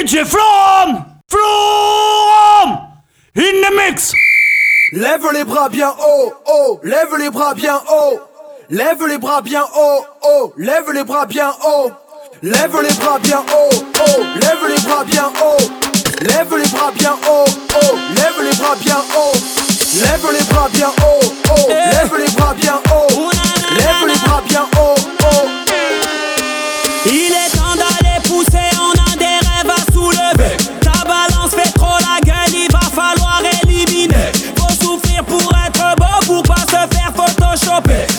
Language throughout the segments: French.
DJ From In the mix Lève les bras bien haut, haut, lève les bras bien haut Lève les bras bien haut, haut, lève les bras bien haut Lève les bras bien haut, haut, lève les bras bien haut Lève les bras bien haut, haut, lève les bras bien haut Lève les bras bien haut, haut, lève les bras bien haut Lève les bras bien haut, haut Il est stop it.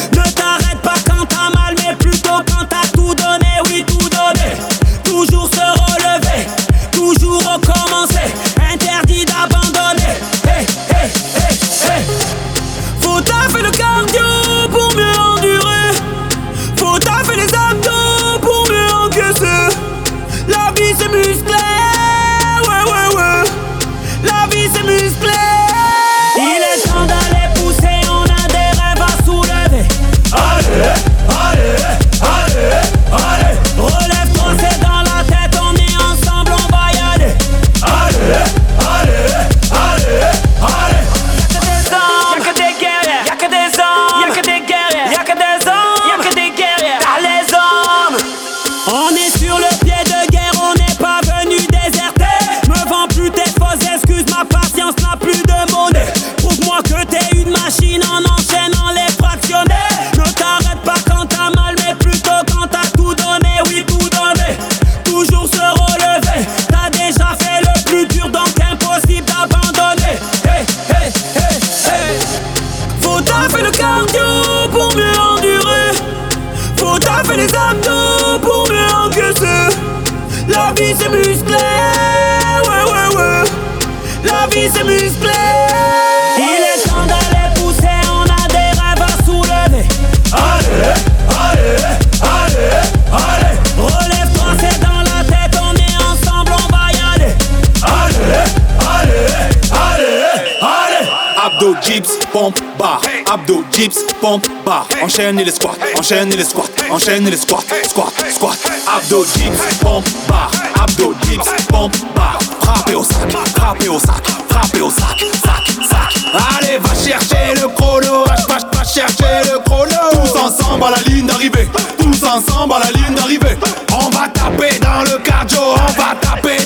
abdos, dips, pompe, barre. Enchaîne les squats, enchaîne les squats, enchaîne les squats, squat, squat. Abdos, dips, pompe, barre. Abdos, dips, pompe, barre. Frappez au sac, frappez au sac, frappez au sac, sac, sac. Allez, va chercher le chrono, va, va chercher le chrono. Tous ensemble à la ligne d'arrivée, tous ensemble à la ligne d'arrivée. On va taper dans le cardio, on va taper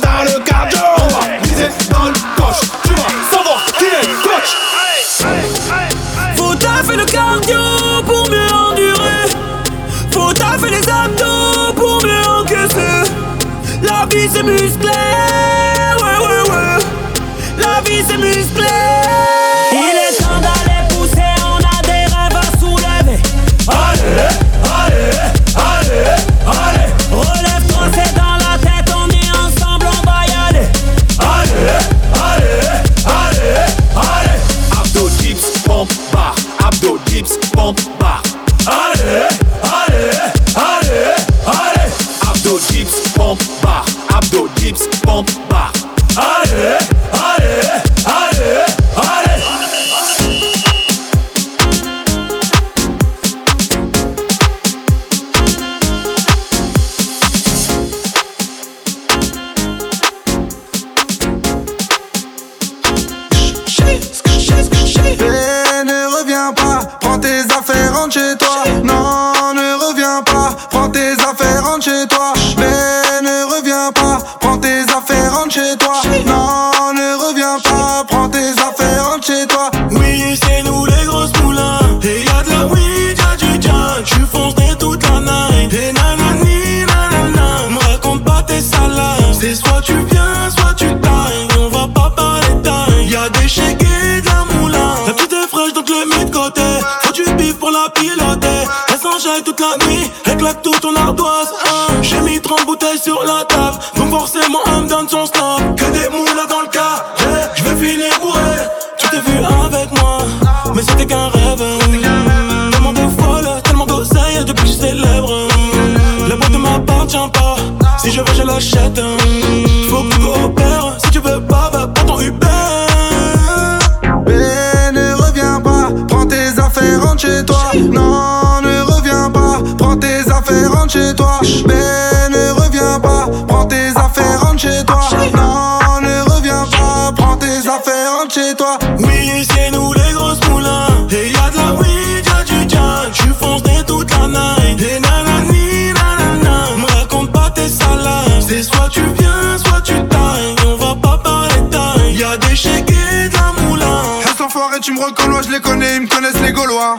Mais ben, ne reviens pas, prends tes affaires, rentre chez toi. Non, ne reviens pas, prends tes affaires, rentre chez toi. Oui, c'est nous les grosses moulins. Et y'a de la weed, y'a du jack. J'suis foncé toute la night. Et nanani, nanana. Me raconte pas tes salades. C'est soit tu viens, soit tu tailles. On va pas parler taille. Y'a des chégués de la moulin. Elles sont forêt, tu me reconnais, je les connais, ils me connaissent les Gaulois.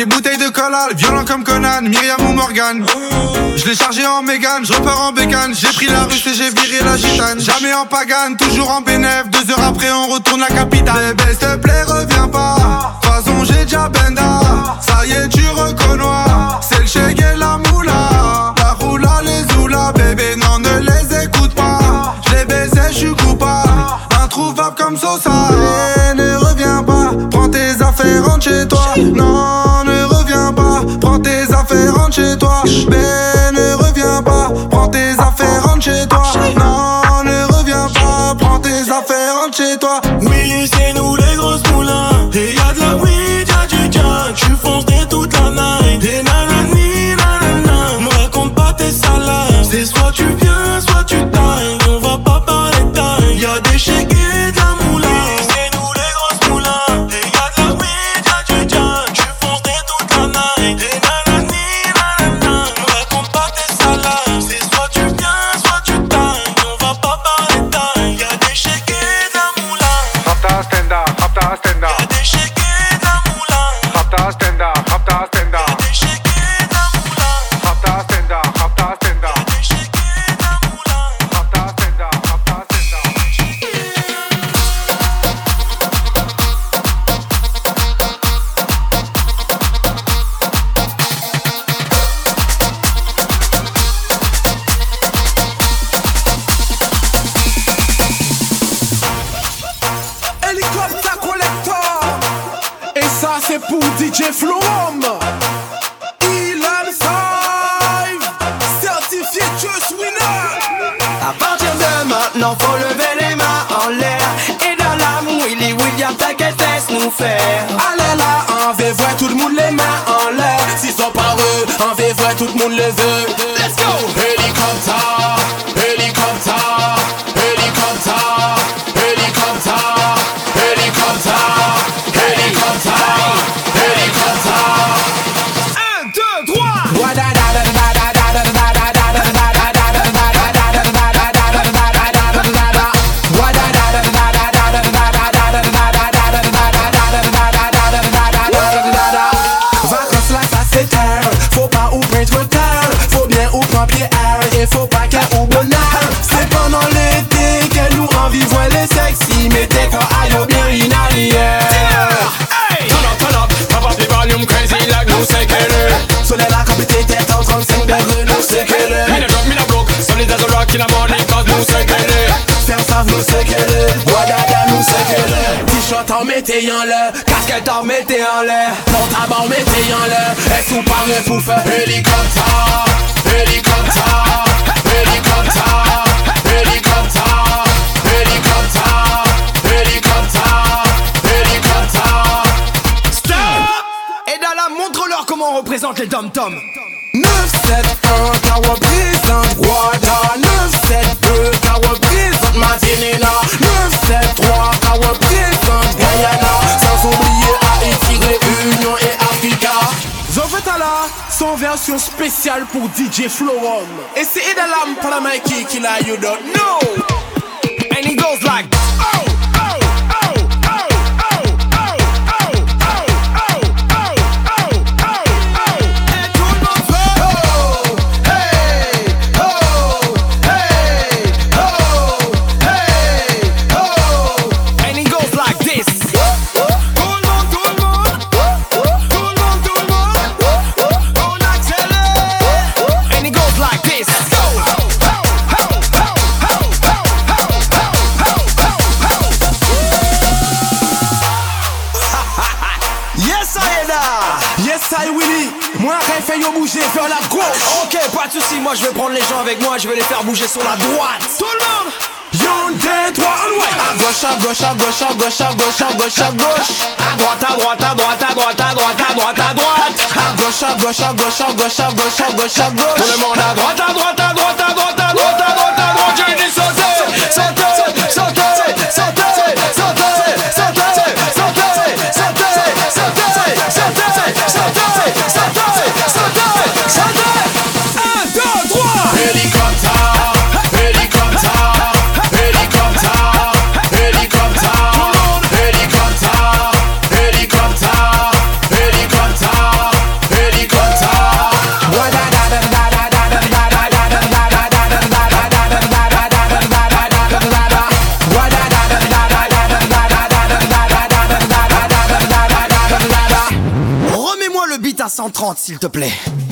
Les bouteilles de collal, violent comme Conan, Myriam ou Morgan. Je l'ai chargé en mégane, je repars en bécane. J'ai pris la russe et j'ai viré la gitane. Jamais en pagane, toujours en bénéf. Deux heures après, on retourne la capitale. Bébé, s'il te plaît, reviens pas. De façon, j'ai déjà benda. Ça y est, tu reconnois. C'est le chèque et la moula. La roula, les oula, bébé, non, ne les écoute pas. Je les baisais, je suis coupable. Introuvable comme Sosa. Eh, ne reviens pas, prends tes affaires, rentre chez toi. Non, rentre chez toi. Ben, ne reviens pas, prends tes affaires, rentre chez toi. Non, ne reviens pas, prends tes affaires, rentre chez toi. Nous. J'ai à gauche, à gauche, à gauche, à droite, à droite, à droite, à droite, à droite, à droite, à droite, à gauche, à gauche, à gauche, à gauche, à gauche, à gauche, à gauche, à gauche, tout le monde à droite. 130 s'il te plaît.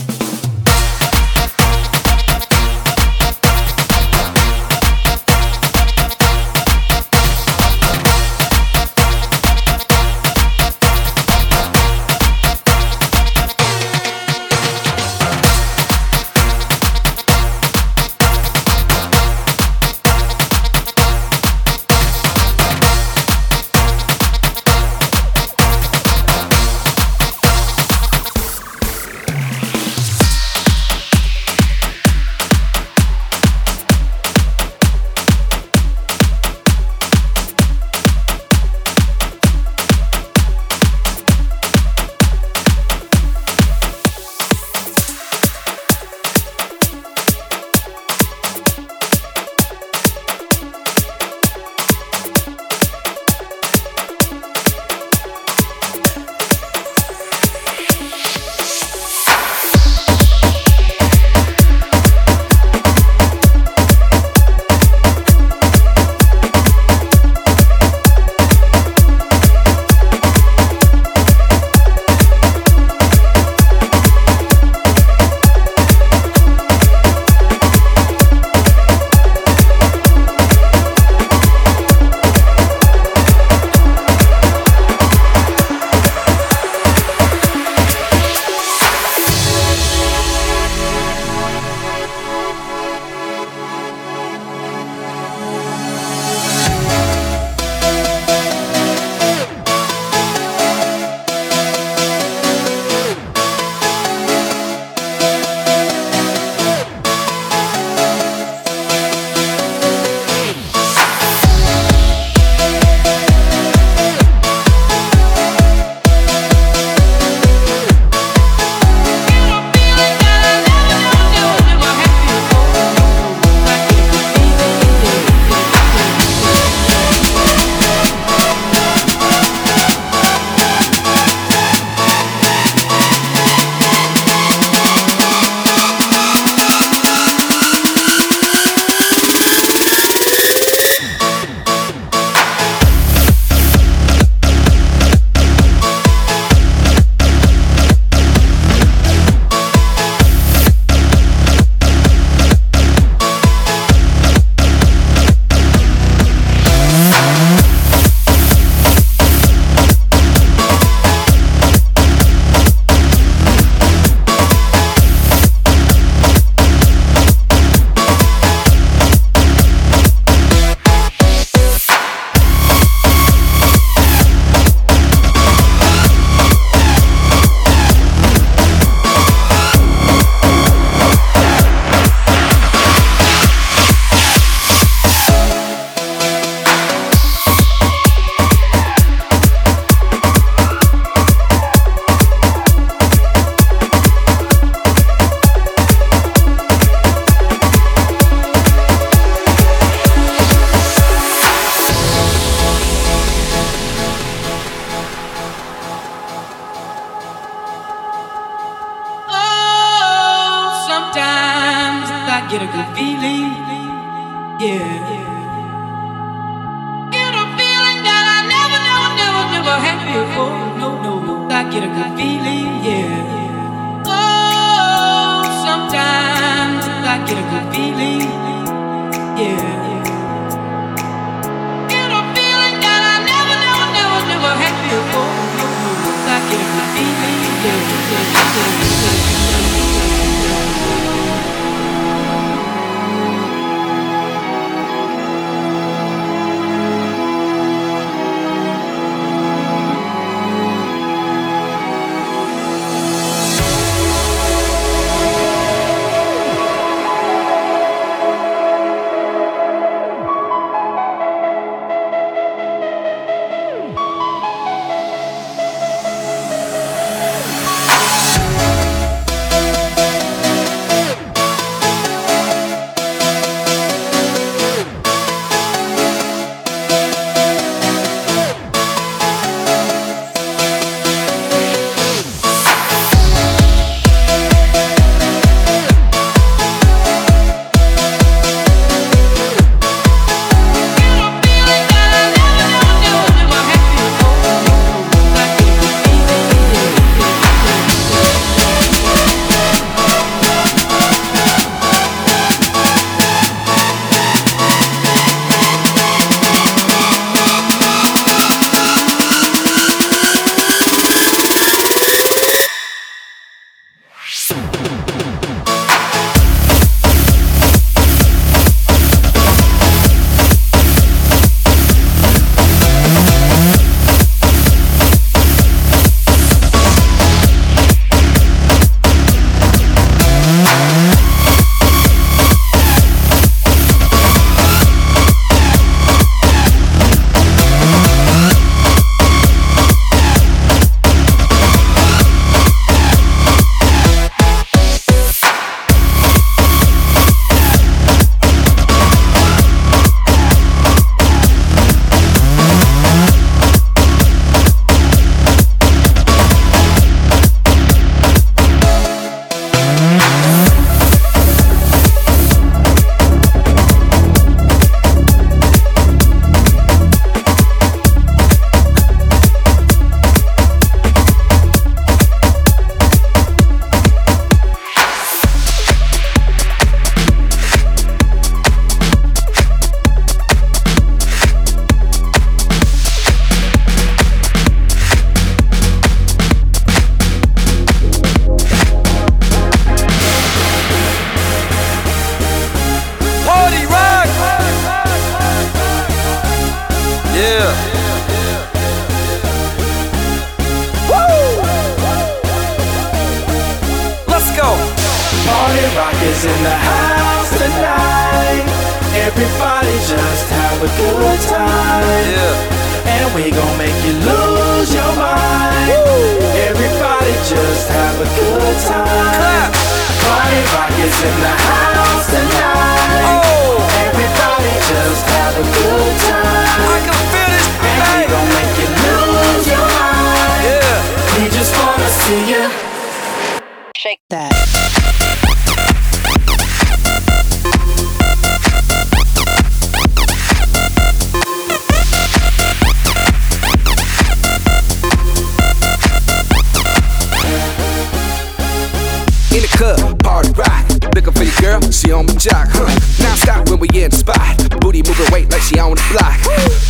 Club, party rock. Looking for your girl, she on my jock. Huh. Now stop when we in the spot. Booty moving weight like she on the block.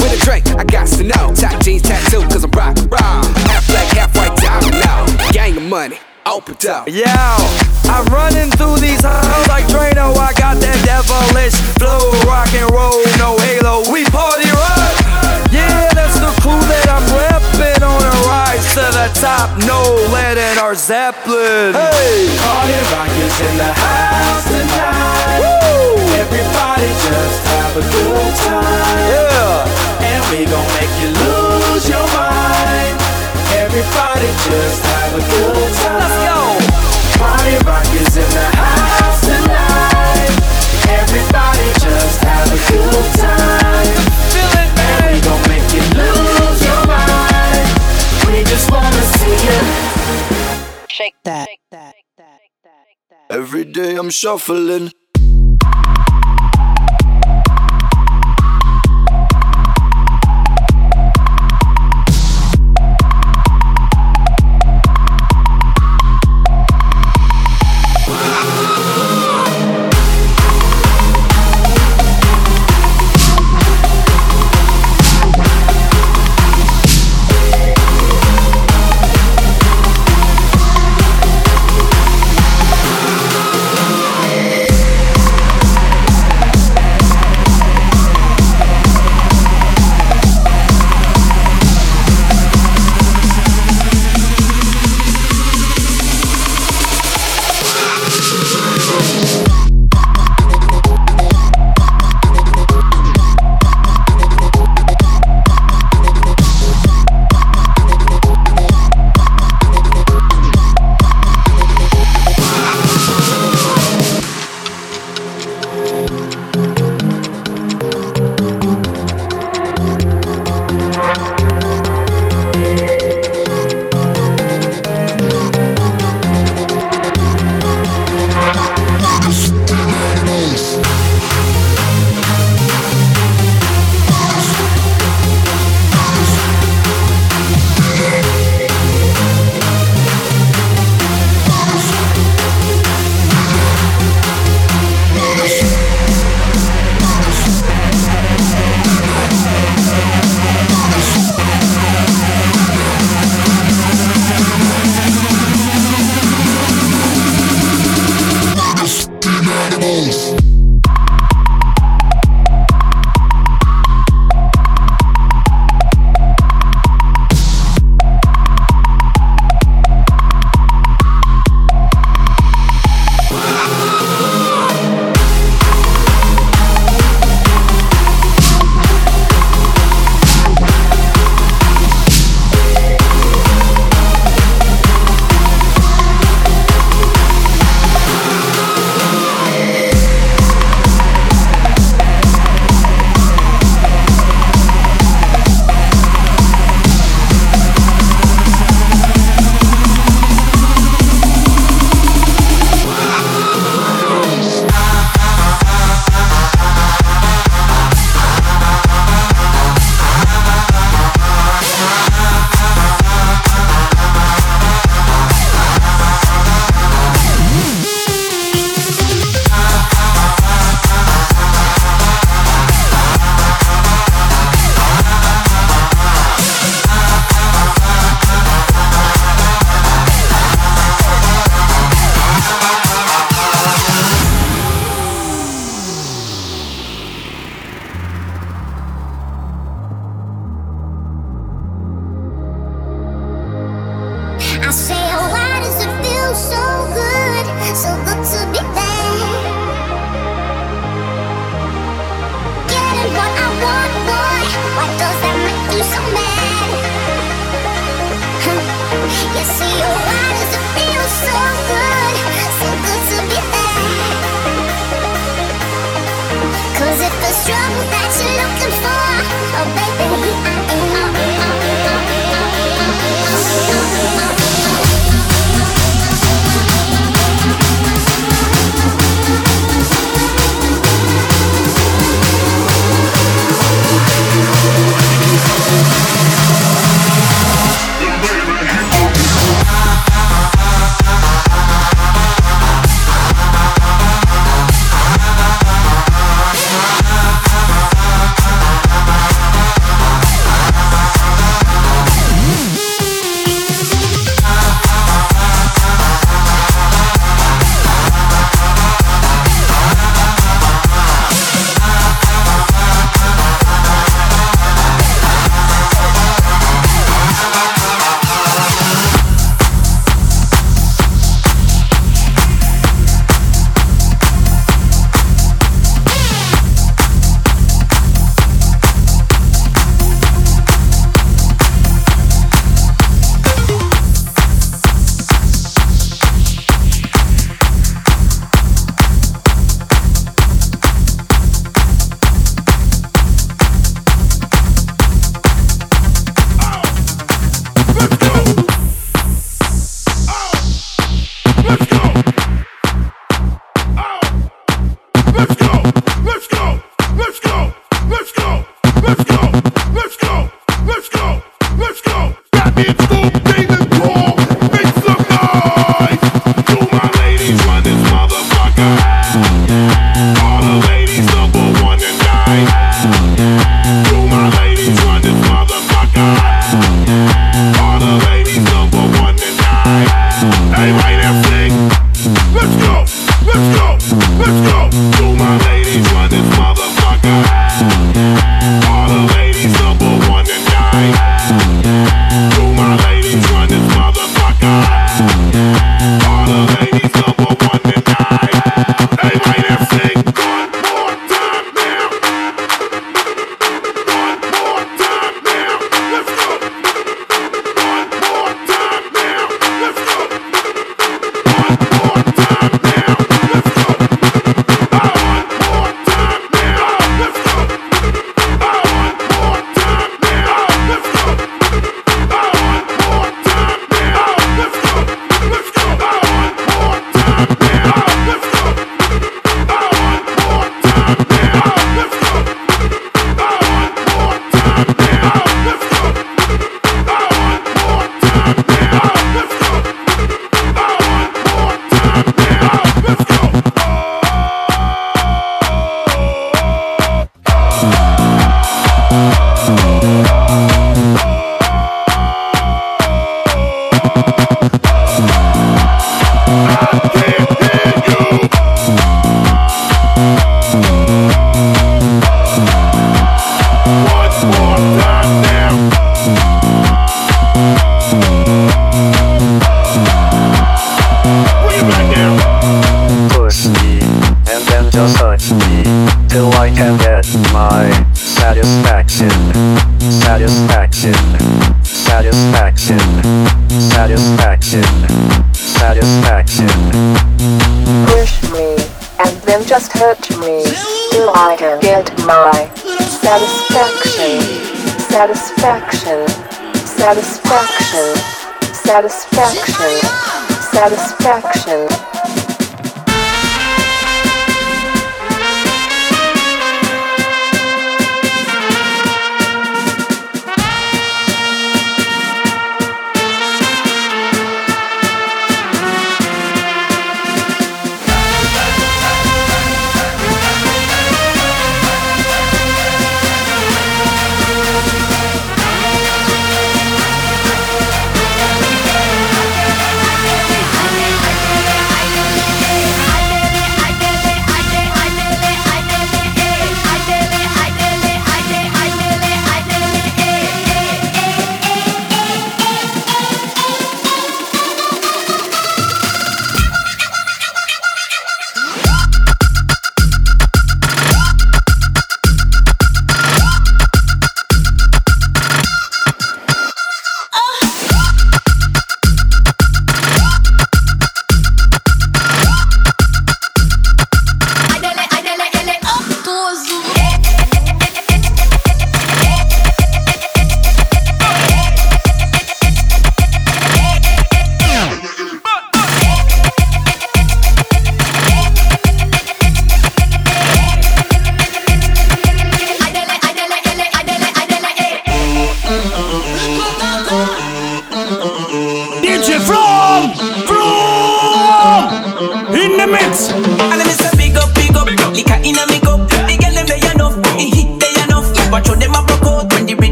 With a drink, I got to know. Tight jeans tattoo, cause I'm rock, raw. Half black, half white diamond now. Gang of money, open up. Yo, I'm running through these halls like Drano. I got that devilish flow, rock and roll, no halo. We party rock. Yeah, that's the crew that I'm repping on a rise to the top. No lead in our Zeppelin. Hey, party rock is in the house tonight. Everybody just have a good time. Yeah, and we gon' make you lose your mind. Everybody just have a good time. Let's go. Party rock is in the house tonight. Everybody just have a good time. Just wanna see you. Shake that. Every day I'm shuffling.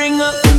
bring up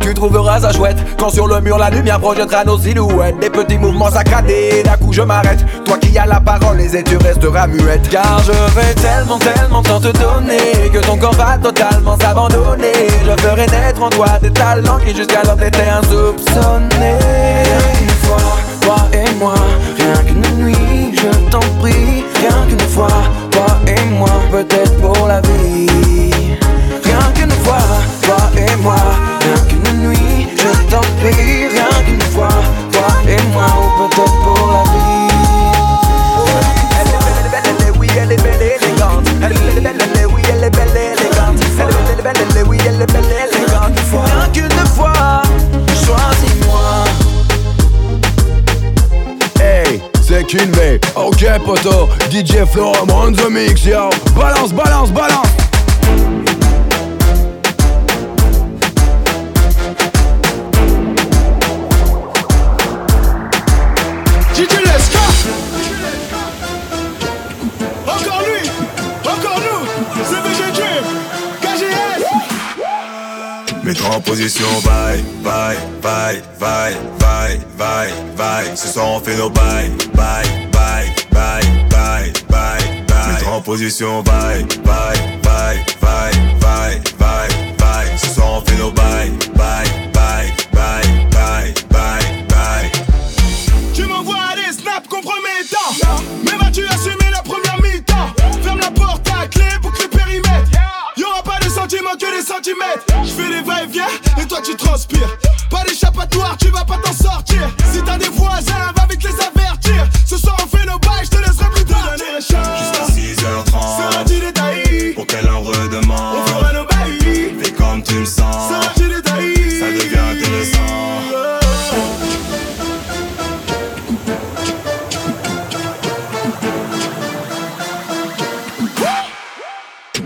tu trouveras ça chouette Quand sur le mur la lumière projettera nos silhouettes. Des petits mouvements saccadés, d'un coup je m'arrête. Toi qui as la parole, et tu resteras muette Car je vais tellement, tellement tant te donner Que ton corps va totalement s'abandonner. Je ferai naître en toi des talents qui jusqu'alors t'étaient insoupçonnés. Qu'une fois, toi et moi Rien qu'une nuit, je t'en prie. Rien qu'une fois, toi et moi Peut-être pour la vie. Rien qu'une fois, toi et moi, rien qu'une fois, toi et moi, ou peut-être pour la vie. Elle est belle, elle est belle, oui, elle est belle, élégante. Elle est belle, elle est- oui, elle est belle, élégante. Elle est belle, elle est oui, elle est belle, élégante. Rien qu'une fois, choisis-moi. Hey, c'est qu'une. Ok, poto. DJ Florum on the mix, yo. Balance, balance, balance. En position, bye, bye, bye, bye, bye, bye, bye. Ce soir on fait nos bye, bye, bye, bye, bye, bye, bye. En position, bye, bye, bye, bye, bye, bye, bye. Ce soir on fait nos bye, bye, toi tu transpires. Pas d'échappatoire, tu vas pas t'en sortir. Si t'as des voisins, va vite les avertir. Ce soir on fait nos bails, je te laisserai plus tard. Jusqu'à 6h30. Sera-tu détaillé Pour qu'elle en redemande. On fera nos bails. Fais comme tu le sens. Sera-tu détaillé Ça devient intéressant.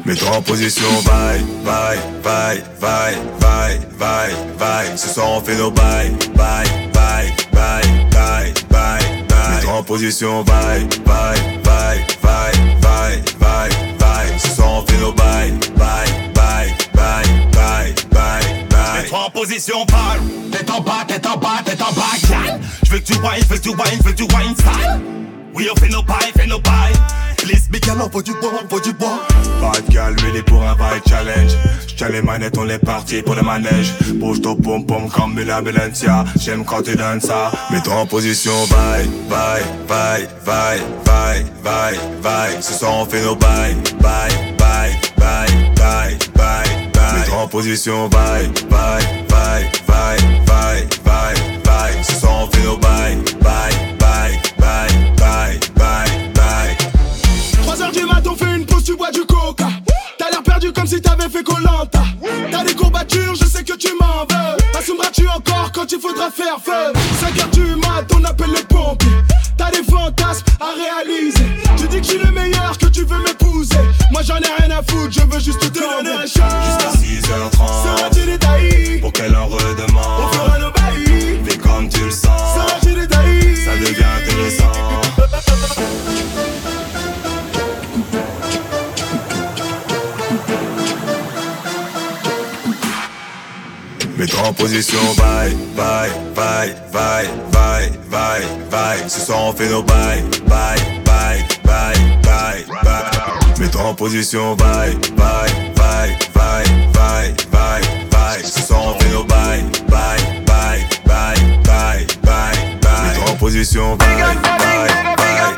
Mets-toi en position, bye, bye, bye, bye, bye, bye, bye. Ce soir on fait nos bye, bye, bye, bye, bye, bye, bye. En position, bye, bye, bye, bye, bye, bye, bye. Ce soir on fait nos bye, bye, bye, bye, bye, bye, bye. En position, parle. Tête en bas, tête en bas, tête en bas. Je veux que tu wine, je veux que tu wine, je veux que tu wine style. Oui, on fait nos bails, fait nos bails. Gal, on faut du bois, on du bois. Five gal ready pour un vibe challenge J'tiens les manettes, on est parti pour le manège Bouge ton pom pom comme une ambulancia J'aime quand tu donnes ça Mets-toi en position, bye, bye, bye, bye, bye, bye, bye Ce soir on fait nos bye, bye, bye, bye, bye, bye, bye Mets-toi en position, bye, bye, bye, bye, bye, bye position, bye, bye, bye, bye, bye, bye, bye. Ce soir on fait nos bye, bye, bye, bye, bye, bye. Mets-toi en position, bye, bye, bye, bye, bye, bye, bye. Ce soir on fait nos bye, bye, bye, bye, bye, bye, bye. Mets-toi en position, bye, bye, bye, bye, bye,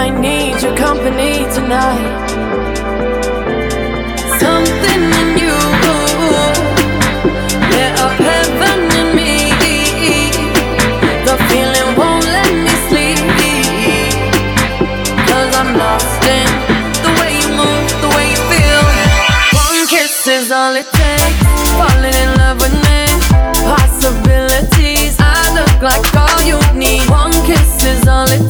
I need your company tonight. Something in you lit up heaven in me. The feeling won't let me I'm lost in the way you move, the way you feel. One kiss is all it takes. Falling in love with me. Possibilities. I look like all you need. One kiss is all it takes.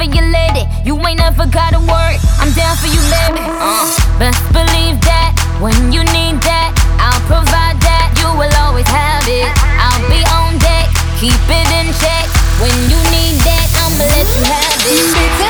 whenever you let it. You ain't never gotta work. I'm down for you, baby. Uh, best believe that when you need that, I'll provide that. You will always have it. I'll be on deck, keep it in check. When you need that, I'ma let you have it.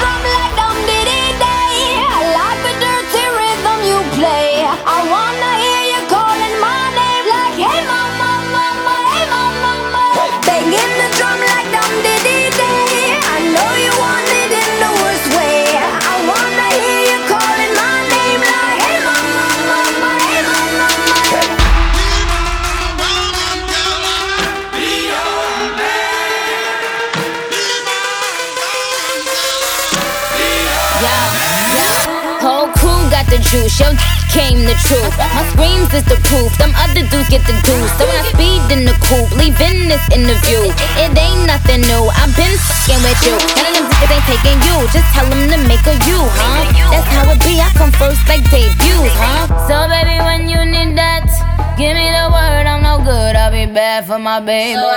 juice. Your came the truth. My screams is the proof. Some other dudes get the juice. So when I speed in the coupe, leaving this interview. It ain't nothing new. I've been fucking with you. None of them niggas ain't taking you. Just tell them to make a you, huh? That's how it be. I come first like debuts, huh? So baby, when you need that, give me the word. I'm no good. I'll be bad for my baby. So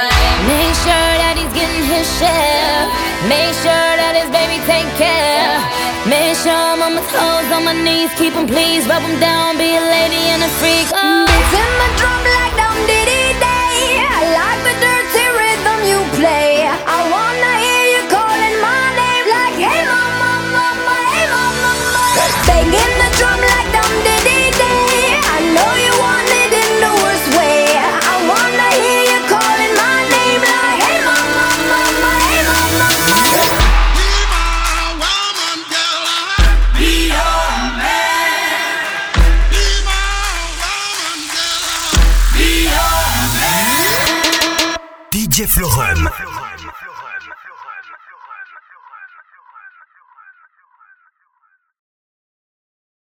Make sure that he's getting his share. Make sure that his baby take care. Make sure I'm on my toes, on my knees, keep them please, rub them down, be a lady and a freak. Oh. In my drum.